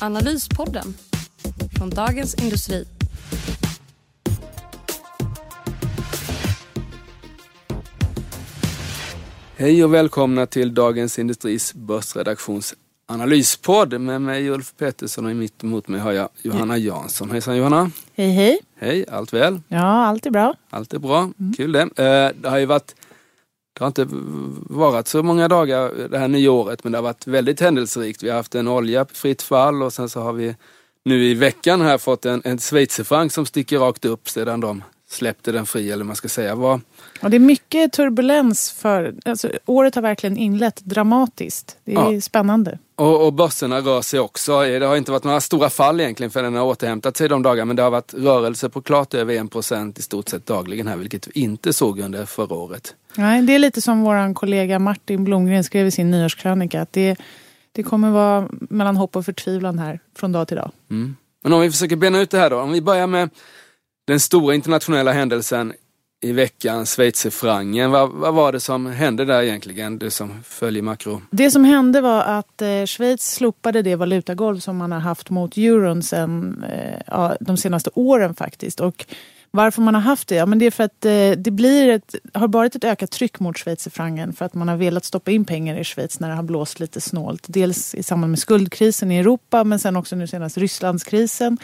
Analyspodden från Dagens Industri. Hej och välkomna till Dagens Industris börsredaktions analyspodd med mig Ulf Pettersson och mitt emot mig har jag Johanna Jansson. Hejsan Johanna! Hej hej! Hej, allt väl? Ja, allt är bra. Allt är bra, kul det. Eh, Det har ju varit det har inte varit så många dagar det här nyåret men det har varit väldigt händelserikt. Vi har haft en olja på fritt fall och sen så har vi nu i veckan här fått en, en schweizerfranc som sticker rakt upp sedan de släppte den fri eller man ska säga. Vad, Och det är mycket turbulens för, alltså, året har verkligen inlett dramatiskt. Det är Ja. spännande. Och, och börserna rör sig också. Det har inte varit några stora fall egentligen för den har återhämtat sig de dagarna men det har varit rörelse på klart över 1% i stort sett dagligen här vilket vi inte såg under förra året. Nej, det är lite som vår kollega Martin Blomgren skrev i sin nyårskrönika. Att det, det kommer vara mellan hopp och förtvivlan här från dag till dag. Mm. Men om vi försöker bena ut det här då. Om vi börjar med den stora internationella händelsen i veckan, schweizerfrancen. Vad, vad var det som hände där egentligen? Du som följer makro. Det som hände var att eh, Schweiz slopade det valutagolv som man har haft mot euron sen, eh, ja, de senaste åren faktiskt. Och varför man har haft det? Ja, men det är för att eh, det blir ett, har varit ett ökat tryck mot schweizerfrancen för att man har velat stoppa in pengar i Schweiz när det har blåst lite snålt. Dels i samband med skuldkrisen i Europa men sen också nu senast Rysslandskrisen.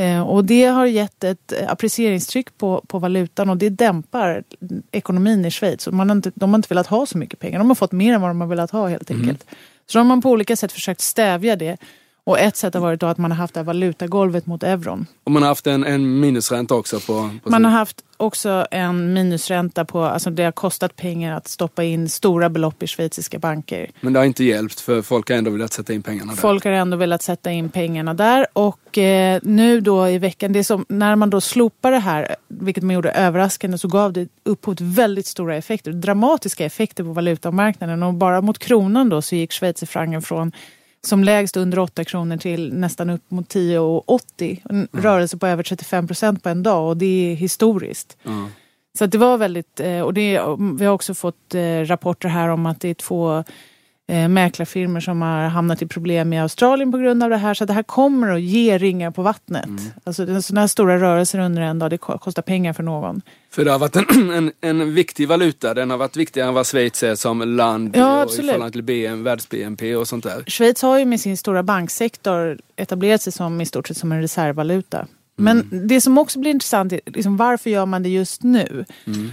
Eh, Och det har gett ett eh, apprecieringstryck på, på valutan och det dämpar ekonomin i Schweiz. Man har inte, de har inte velat ha så mycket pengar. De har fått mer än vad de har velat ha helt enkelt. Så då har man på olika sätt försökt stävja det. Och ett sätt har varit att man har haft det här valutagolvet mot euron. Och man har haft en, en minusränta också på... på Man har haft också en minusränta på, alltså det har kostat pengar att stoppa in stora belopp i schweiziska banker. Men det har inte hjälpt för folk har ändå velat sätta in pengarna där. Folk har ändå velat sätta in pengarna där och eh, nu då i veckan, det är som, när man då slopar det här, vilket man gjorde överraskande, så gav det upphov till väldigt stora effekter, dramatiska effekter på valutamarknaden och bara mot kronan då så gick schweizerfrancen från som lägst under 8 kronor till nästan upp mot 10,80. En rörelse på över 35 procent på en dag och det är historiskt. Ja. Så det var väldigt, eh, och det, vi har också fått eh, rapporter här om att det är två eh, mäklarfirmor som har hamnat i problem i Australien på grund av det här. Så det här kommer att ge ringar på vattnet. Alltså det är sådana här stora rörelser under en dag, det ko- kostar pengar för någon. För det har varit en, en, en viktig valuta. Den har varit viktigare än vad Schweiz är som land Ja, och i förhållande till BM, världs-BNP och sånt där. Schweiz har ju med sin stora banksektor etablerat sig som i stort sett som en reservvaluta. Men det som också blir intressant är liksom, varför gör man det just nu?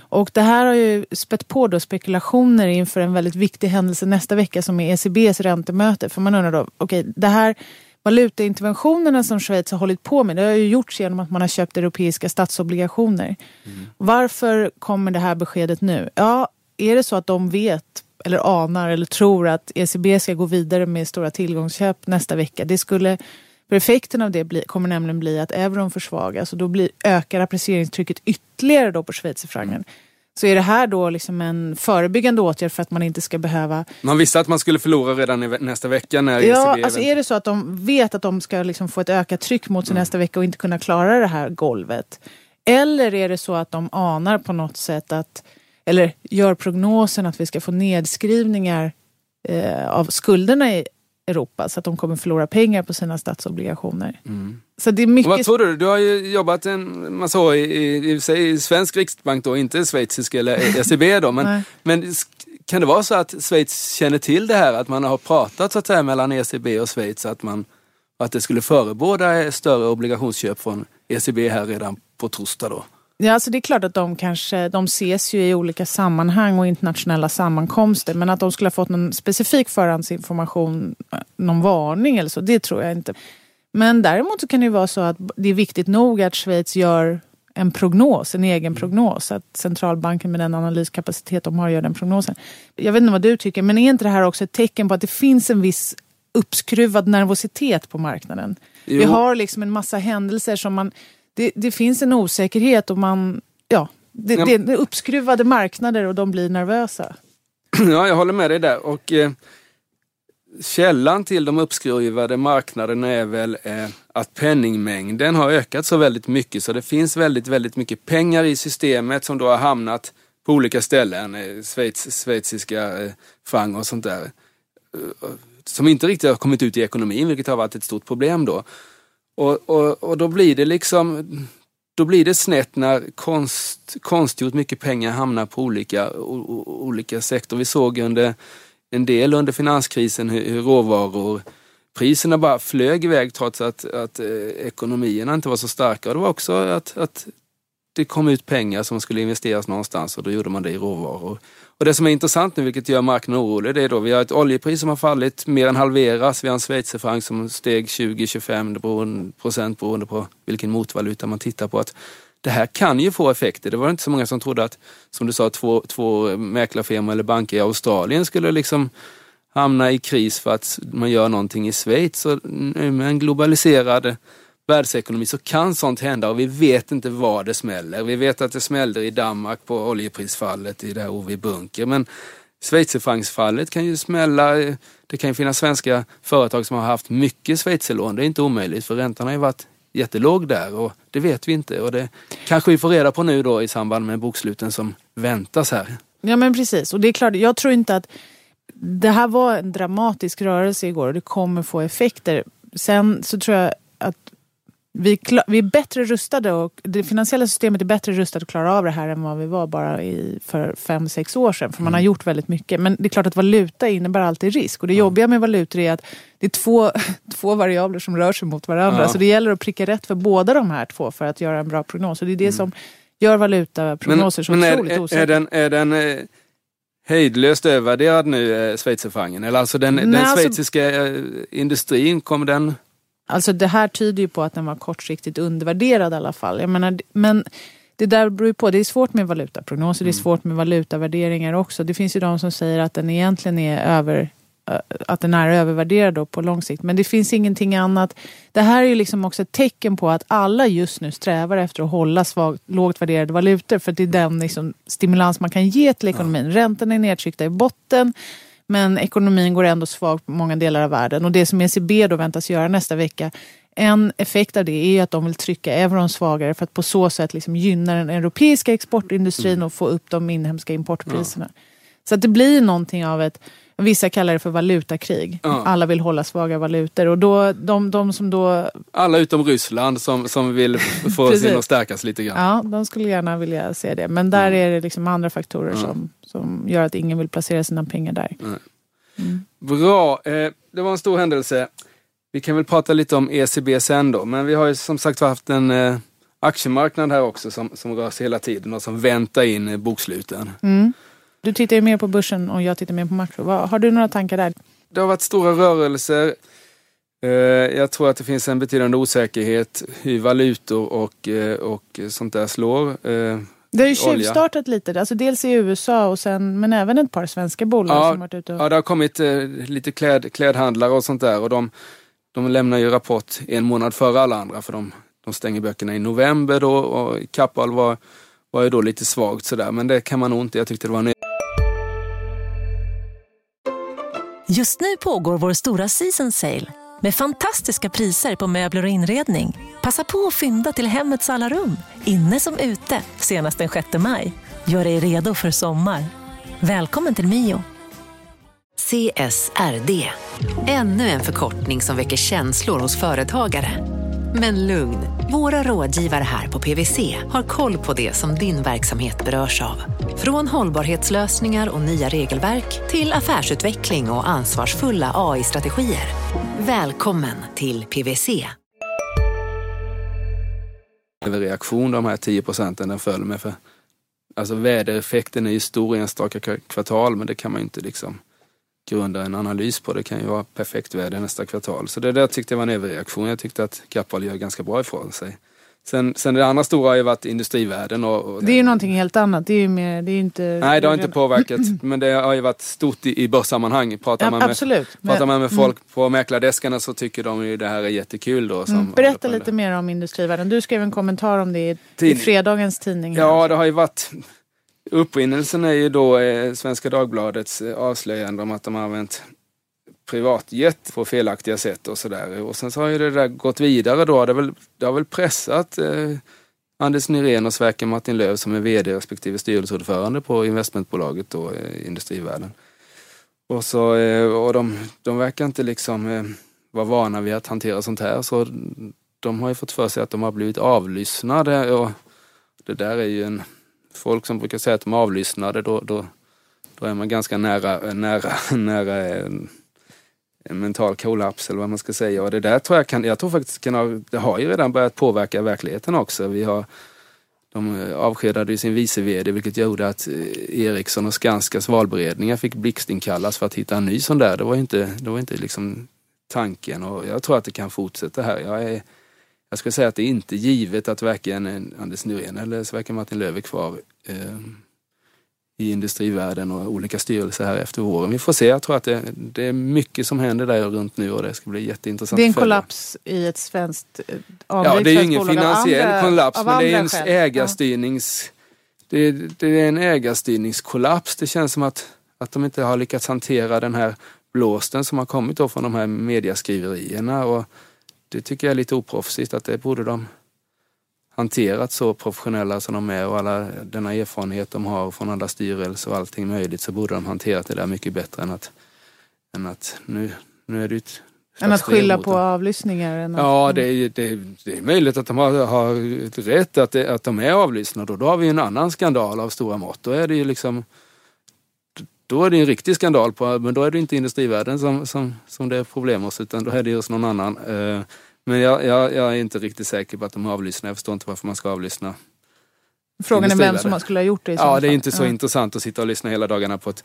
Och det här har ju spett på då spekulationer inför en väldigt viktig händelse nästa vecka som är ECBs räntemöte. För man undrar då, okej, det här valutainterventionerna som Schweiz har hållit på med, det har ju gjorts genom att man har köpt europeiska statsobligationer. Varför kommer det här beskedet nu? Ja, är det så att de vet eller anar eller tror att ECB ska gå vidare med stora tillgångsköp nästa vecka. Det skulle, för effekten av det bli, kommer nämligen bli att euron försvagas och då blir, ökar apprecieringstrycket ytterligare då på schweizerfrancen. Så är det här då liksom en förebyggande åtgärd för att man inte ska behöva... Man visste att man skulle förlora redan i nästa vecka när ECB... Ja, alltså är det så att de vet att de ska liksom få ett ökat tryck mot sig nästa vecka och inte kunna klara det här golvet? Eller är det så att de anar på något sätt att, eller gör prognosen att vi ska få nedskrivningar eh, av skulderna i Europa så att de kommer förlora pengar på sina statsobligationer. Så det är Och mycket... vad tror du? Du har ju jobbat en massa år i, i, i, i svensk riksbank då, inte schweizisk eller ECB då. Men, men kan det vara så att Schweiz känner till det här? Att man har pratat så att säga mellan ECB och Schweiz att, man, att det skulle förebåda större obligationsköp från ECB här redan på torsdag då? Ja, alltså det är klart att de kanske, de ses ju i olika sammanhang och internationella sammankomster. Men att de skulle ha fått någon specifik förhandsinformation, eh, någon varning eller så, det tror jag inte. Men däremot så kan det ju vara så att det är viktigt nog att Schweiz gör en prognos, en egen prognos. Att centralbanken med den analyskapacitet de har gör den prognosen. Jag vet inte vad du tycker, men är inte det här också ett tecken på att det finns en viss uppskruvad nervositet på marknaden? Jo. Vi har liksom en massa händelser som man... Det, det finns en osäkerhet och man... Ja, det, ja. det är uppskruvade marknader och de blir nervösa. Ja, jag håller med dig där. Och, eh, källan till de uppskruvade marknaderna är väl eh, att penningmängden har ökat så väldigt mycket så det finns väldigt, väldigt mycket pengar i systemet som då har hamnat på olika ställen. Eh, Schweiz, schweiziska eh, franc och sånt där. Eh, som inte riktigt har kommit ut i ekonomin vilket har varit ett stort problem då. Och, och, och då blir det liksom då blir det snett när konst, konstgjort mycket pengar hamnar på olika, o, olika sektorer. Vi såg under en del under finanskrisen hur, hur råvaror priserna bara flög iväg trots att, att eh, ekonomierna inte var så starka. Och det var också att, att det kom ut pengar som skulle investeras någonstans och då gjorde man det i råvaror. Och det som är intressant nu, vilket gör marknaden orolig, det är då vi har ett oljepris som har fallit mer än halveras. Vi har en schweizerfranc som steg 20-25 procent beroende på vilken motvaluta man tittar på. Att det här kan ju få effekter. Det var inte så många som trodde att, som du sa, två, två mäklarfirmor eller banker i Australien skulle liksom hamna i kris för att man gör någonting i Schweiz. Så nu med en globaliserad världsekonomi så kan sånt hända och vi vet inte var det smäller. Vi vet att det smällde i Danmark på oljeprisfallet i det här OV Bunker. Men schweizerfrancsfallet kan ju smälla. Det kan ju finnas svenska företag som har haft mycket schweizerlån. Det är inte omöjligt för räntan har ju varit jättelåg där och det vet vi inte. Och det kanske vi får reda på nu då i samband med boksluten som väntas här. Ja men precis och det är klart, jag tror inte att det här var en dramatisk rörelse igår och det kommer få effekter. Sen så tror jag att vi, vi är bättre rustade och det finansiella systemet är bättre rustat att klara av det här än vad vi var bara i, för fem sex år sedan. För man har mm. gjort väldigt mycket. Men det är klart att valuta innebär alltid risk. Och det jobbiga med valutor är att det är två, två variabler som rör sig mot varandra. Ja. Så det gäller att pricka rätt för båda de här två för att göra en bra prognos. Och det är det mm. som gör valutaprognoser så men otroligt osäkra. Är den, är den eh, hejdlöst övervärderad nu, eh, schweizerfrancen? Eller alltså den, Nej, den alltså- schweiziska alltså, industrin, kommer den Alltså det här tyder ju på att den var kortsiktigt undervärderad i alla fall. Jag menar, men det där beror ju på. Det är svårt med valutaprognoser, mm. det är mm. svårt med valutavärderingar också. Det finns ju de som säger att den egentligen är över att den är övervärderad då på lång sikt. Men det finns ingenting annat. Det här är ju liksom också ett tecken på att alla just nu strävar efter att hålla svagt, lågt värderade valutor. För det är den liksom stimulans man kan ge till ekonomin. Ja. Räntorna är nedtryckta i botten. Men ekonomin går ändå svagt på många delar av världen. Och det som ECB då väntas göra nästa vecka en effekt av det är att de vill trycka euron svagare för att på så sätt liksom gynna den europeiska exportindustrin mm. och få upp de inhemska importpriserna. Ja. Så att det blir någonting av ett, vissa kallar det för valutakrig. Ja. Alla vill hålla svaga valutor. Och då, de, de som då... Alla utom Ryssland som, som vill få sin att stärkas lite grann. Ja, de skulle gärna vilja se det. Men där är det liksom andra faktorer som, som gör att ingen vill placera sina pengar där. Mm. Bra, eh, det var en stor händelse. Vi kan väl prata lite om ECB sen då, men vi har ju som sagt haft en eh, aktiemarknad här också som, som rör sig hela tiden och som väntar in eh, boksluten. Mm. Du tittar ju mer på börsen och jag tittar mer på makro. Har du några tankar där? Det har varit stora rörelser. Eh, jag tror att det finns en betydande osäkerhet hur valutor och, eh, och sånt där slår. Det har ju tjuvstartat lite, alltså dels i USA och sen, men även ett par svenska bolag ja, som varit ute och... Ja, det har kommit eh, lite kläd, klädhandlare och sånt där. Och de, de lämnar ju rapport en månad före alla andra för de, de stänger böckerna i november då. Och Kappahl var, var ju då lite svagt sådär men det kan man nog inte, jag tyckte det var en Just nu pågår vår stora season sale med fantastiska priser på möbler och inredning. Passa på att fynda till hemmets alla rum, inne som ute, senast den 6 maj. Gör dig redo för sommar. Välkommen till Mio. CSRD, ännu en förkortning som väcker känslor hos företagare. Men lugn, våra rådgivare här på PWC har koll på det som din verksamhet berörs av. Från hållbarhetslösningar och nya regelverk till affärsutveckling och ansvarsfulla AI-strategier. Välkommen till PWC. Reaktion de här 10 procenten den föll med. För, alltså vädereffekten är ju stor i enstaka kvartal men det kan man ju inte liksom grunda en analys på. Det kan ju vara perfekt väder nästa kvartal. Så det där tyckte jag var en överreaktion. Jag tyckte att Kappahl gör ganska bra ifrån sig. Sen, sen det andra stora har ju varit industrivärlden. Och, och det är ju någonting helt annat. Det är ju mer, det är inte... Nej, det har inte påverkat. men det har ju varit stort i, i börssammanhang. Pratar, Ja, man med, absolut. pratar Men- man med folk på mäklardeskarna så tycker de ju det här är jättekul. Då, Mm. Berätta med lite mer om industrivärlden. Du skrev en kommentar om det i, i Tidning. fredagens tidning. här. Ja, det har ju varit... Upprinnelsen är ju då eh, Svenska Dagbladets eh, avslöjande om att de har använt privatjet på felaktiga sätt och sådär. Och sen så har ju det där gått vidare då. Det har väl, det har väl pressat eh, Anders Nyrén och Sverker Martin Löv som är VD respektive styrelseordförande på investmentbolaget då, eh, Industrivärden. Och, så, eh, och de, de verkar inte liksom eh, vara vana vid att hantera sånt här. Så de har ju fått för sig att de har blivit avlyssnade. Och det där är ju en... Folk som brukar säga att de är avlyssnade, då, då, då är man ganska nära, nära, nära eh, en, mental kollaps eller vad man ska säga. Och det där tror jag kan, jag tror faktiskt kan ha, det har ju redan börjat påverka verkligheten också. Vi har, de avskedade ju sin vice VD vilket gjorde att eh, Ericsson och Skanskas valberedningar fick blixtinkallas för att hitta en ny sån där. Det var ju inte, det var inte liksom tanken och jag tror att det kan fortsätta här. Jag, är, jag skulle säga att det är inte givet att varken Anders Nyrén eller Sverker Martin Löf är kvar eh, i industrivärlden och olika styrelser här efter våren. Vi får se. Jag tror att det, det är mycket som händer där runt nu och det ska bli jätteintressant. Det är en kollaps i ett svenskt eh, Ja, det är ju ingen finansiell andra- kollaps men det är en skäl. ägarstyrnings... Det är, det är en ägarstyrningskollaps. Det känns som att, att de inte har lyckats hantera den här blåsten som har kommit då från de här mediaskriverierna. Och det tycker jag är lite oproffsigt att det borde de hanterat så professionella som de är och alla denna erfarenhet de har från alla styrelser och allting möjligt så borde de hanterat det där mycket bättre än att, än att nu, nu är det ett Än att skylla på avlyssningar. Ja, det är, det, är- det är möjligt att de har, har rätt att, det, att de är avlyssnade och då har vi en annan skandal av stora mått. Då är det ju liksom då är det en riktig skandal, på, men då är det inte industrivärlden som, som, som det är problem hos utan då är det just någon annan. Men jag, jag, jag är inte riktigt säker på att de är avlyssnade. Jag förstår inte varför man ska avlyssna. Frågan är vem som man skulle ha gjort det i Ja, det är inte så Ja. intressant att sitta och lyssna hela dagarna på ett,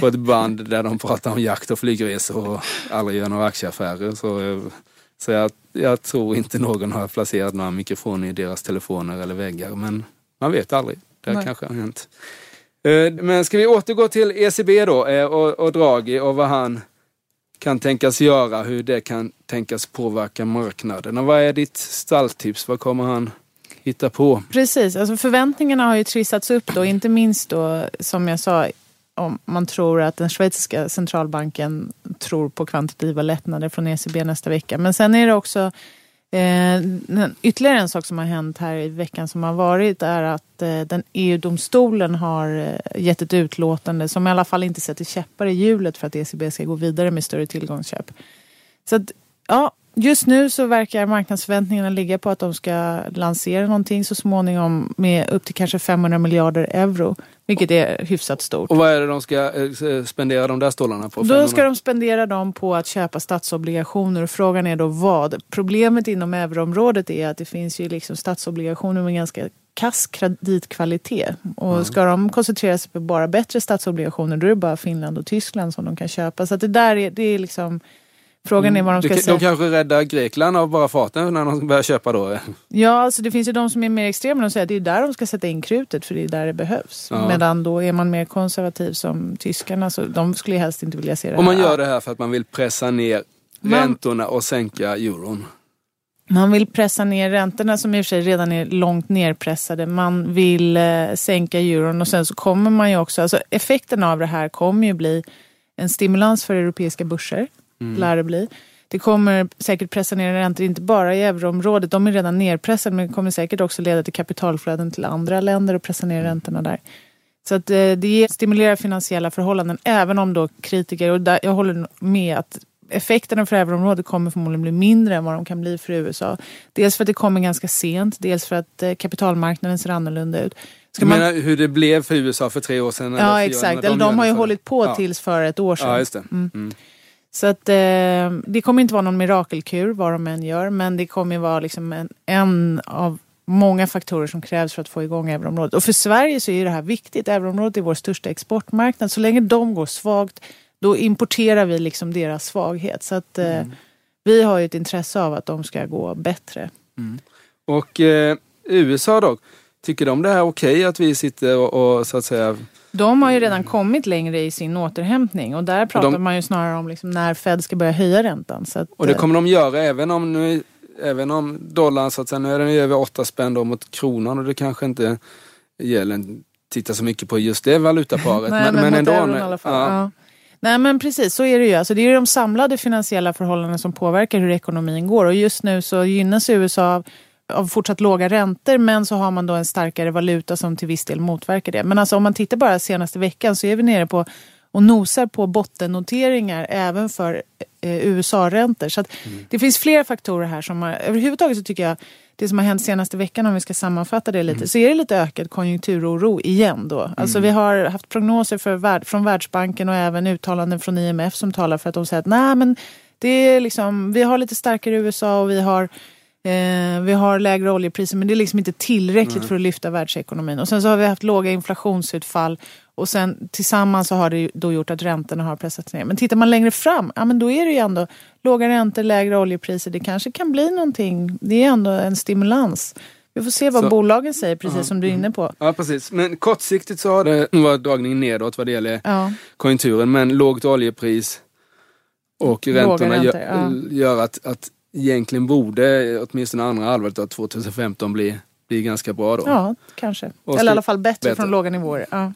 på ett band där de pratar om jakt och flygresor och aldrig gör några aktieaffärer. Så, så jag, jag tror inte någon har placerat några mikrofoner i deras telefoner eller väggar. Men man vet aldrig. Det Nej. kanske har hänt. Eh, Men ska vi återgå till ECB då eh, och, och Draghi och vad han kan tänkas göra, hur det kan tänkas påverka marknaden. Och vad är ditt stalltips? Vad kommer han hitta på? Precis, alltså förväntningarna har ju trissats upp då, inte minst då som jag sa om man tror att den schweiziska centralbanken tror på kvantitativa lättnader från ECB nästa vecka. Men sen är det också eh, ytterligare en sak som har hänt här i veckan som har varit är att eh, den EU-domstolen har eh, gett ett utlåtande som i alla fall inte sätter käppar i hjulet för att ECB ska gå vidare med större tillgångsköp. Så att, ja, just nu så verkar marknadsförväntningarna ligga på att de ska lansera någonting så småningom med upp till kanske 500 miljarder euro. Vilket är hyfsat stort. Och vad är det de ska eh, spendera de där stålarna på? Då 500? ska de spendera dem på att köpa statsobligationer och frågan är då vad? Problemet inom euroområdet är att det finns ju liksom statsobligationer med ganska kass kreditkvalitet. Och ska de koncentrera sig på bara bättre statsobligationer då är det bara Finland och Tyskland som de kan köpa. Så att det där är, det är liksom Frågan är vad de ska de, säga. de kanske räddar Grekland av bara farten när de börjar köpa då. Ja, alltså det finns ju de som är mer extrema och säger att det är där de ska sätta in krutet för det är där det behövs. Ja. Medan då är man mer konservativ som tyskarna så de skulle helst inte vilja se det Och man här. gör det här för att man vill pressa ner Man- räntorna och sänka euron. Man vill pressa ner räntorna som i och för sig redan är långt nerpressade. Man vill eh, sänka euron och sen så kommer man ju också, alltså effekten av det här kommer ju bli en stimulans för europeiska börser. Lär det bli. Det kommer säkert pressa ner räntor, inte bara i euroområdet. De är redan nerpressade men det kommer säkert också leda till kapitalflöden till andra länder och pressa ner räntorna där. Så att eh, det stimulerar finansiella förhållanden även om då kritiker, och där, jag håller med att effekterna för euroområdet kommer förmodligen bli mindre än vad de kan bli för USA. Dels för att det kommer ganska sent, dels för att eh, kapitalmarknaden ser annorlunda ut. Ska Du man- menar hur det blev för USA för tre år sedan? Ja exakt, de eller de gör har ju hållit på Ja. tills för ett år sedan. Ja, just det. Mm. Mm. Så att, eh, det kommer inte vara någon mirakelkur vad de än gör men det kommer vara liksom en, en av många faktorer som krävs för att få igång euroområdet. Och för Sverige så är det här viktigt. Euroområdet är vår största exportmarknad. Så länge de går svagt då importerar vi liksom deras svaghet. Så att, eh, Mm. vi har ju ett intresse av att de ska gå bättre. Och eh, USA då, tycker de det här är okej att vi sitter och, och så att säga De har ju redan kommit längre i sin återhämtning och där pratar de- man ju snarare om liksom när Fed ska börja höja räntan. Så att, Och det eh, kommer de göra även om, nu, även om dollarn, så att säga, nu är den över 8 spänn då mot kronan och det kanske inte gäller titta så mycket på just det valutaparet. Nej, men, mot euron i alla fall. ja. Ja. Nej men precis, så är det ju. Alltså, det är ju de samlade finansiella förhållandena som påverkar hur ekonomin går. Och just nu så gynnas USA av, fortsatt låga räntor men så har man då en starkare valuta som till viss del motverkar det. Men alltså, om man tittar bara senaste veckan så är vi nere på och nosar på bottennoteringar även för eh, USA-räntor. Så att det finns flera faktorer här som har, överhuvudtaget så tycker jag det som har hänt senaste veckan om vi ska sammanfatta det lite så är det lite ökad konjunkturoro igen då. Alltså vi har haft prognoser för, värld- från Världsbanken och även uttalanden från IMF som talar för att de säger att nej men det är liksom, vi har lite starkare USA och vi har Eh, vi har lägre oljepriser men det är liksom inte tillräckligt för att lyfta världsekonomin. Och sen så har vi haft låga inflationsutfall och sen tillsammans så har det då gjort att räntorna har pressats ner. Men tittar man längre fram, ja men då är det ju ändå låga räntor, lägre oljepriser. Det kanske kan bli någonting. Det är ändå en stimulans. Vi får se vad Så- bolagen säger, precis som du är inne på. Ja precis, men kortsiktigt så har det varit dragning nedåt vad det gäller Ja. konjunkturen. Men lågt oljepris och Låga räntorna räntor, gör, ja. gör att, att egentligen borde åtminstone andra halvåret av 2015 bli, bli ganska bra då. ja, kanske. Och Eller i alla fall bättre, bättre. från låga nivåer. Ja.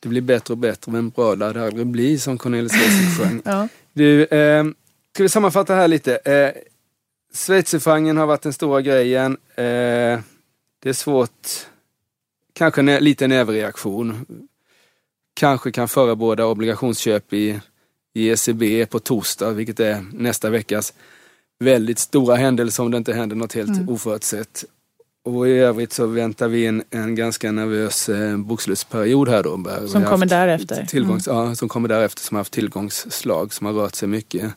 Det blir bättre och bättre men bra lär det aldrig bli som Cornelis Vreeswijk sjöng. Ja. Du, eh, ska vi sammanfatta här lite. Eh, Schweizerfrancen har varit den stora grejen. Eh, det är svårt, kanske en liten överreaktion. Kanske kan förebåda obligationsköp i, i ECB på torsdag, vilket är nästa veckas väldigt stora händelse om det inte händer något helt oförutsett. Och i övrigt så väntar vi en, en ganska nervös eh, bokslutsperiod här då. Som kommer därefter. Mm. Tillgångs, ja, som kommer därefter, som har haft tillgångsslag som har rört sig mycket.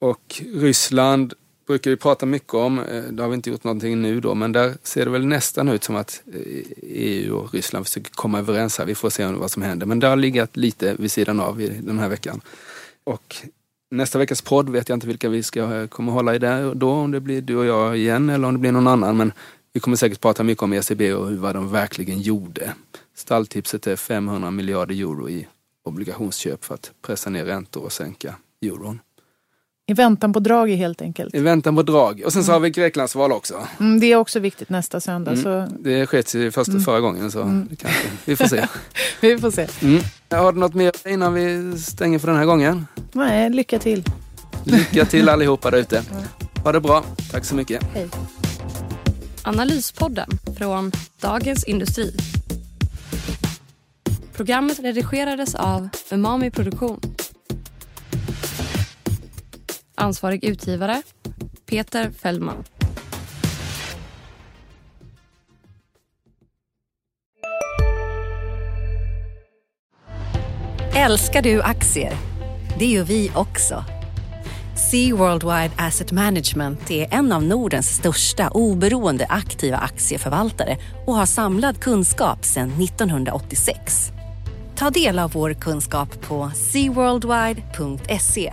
Och Ryssland brukar vi prata mycket om, eh, det har vi inte gjort någonting nu då, men där ser det väl nästan ut som att eh, EU och Ryssland försöker komma överens här. Vi får se vad som händer, men det har legat lite vid sidan av den här veckan. Och nästa veckas podd vet jag inte vilka vi ska eh, kommer hålla i där då, om det blir du och jag igen eller om det blir någon annan. Men vi kommer säkert prata mycket om ECB och vad de verkligen gjorde. Stalltipset är 500 miljarder euro i obligationsköp för att pressa ner räntor och sänka euron. I väntan på drag helt enkelt. I väntan på drag. Och sen så har vi Greklandsval också. Mm, det är också viktigt nästa söndag. Så Det sket sig första förra gången så kanske, vi får se. vi får se. Mm. Har du något mer innan vi stänger för den här gången? Nej, lycka till. Lycka till allihopa där ute. Ha det bra. Tack så mycket. Analyspodden från Dagens Industri. Programmet redigerades av Umami Produktion. Ansvarig utgivare Peter Fellman. Älskar du aktier? Det gör vi också. Sea Worldwide Asset Management är en av Nordens största oberoende aktiva aktieförvaltare och har samlad kunskap sedan 1986. Ta del av vår kunskap på seaworldwide.se.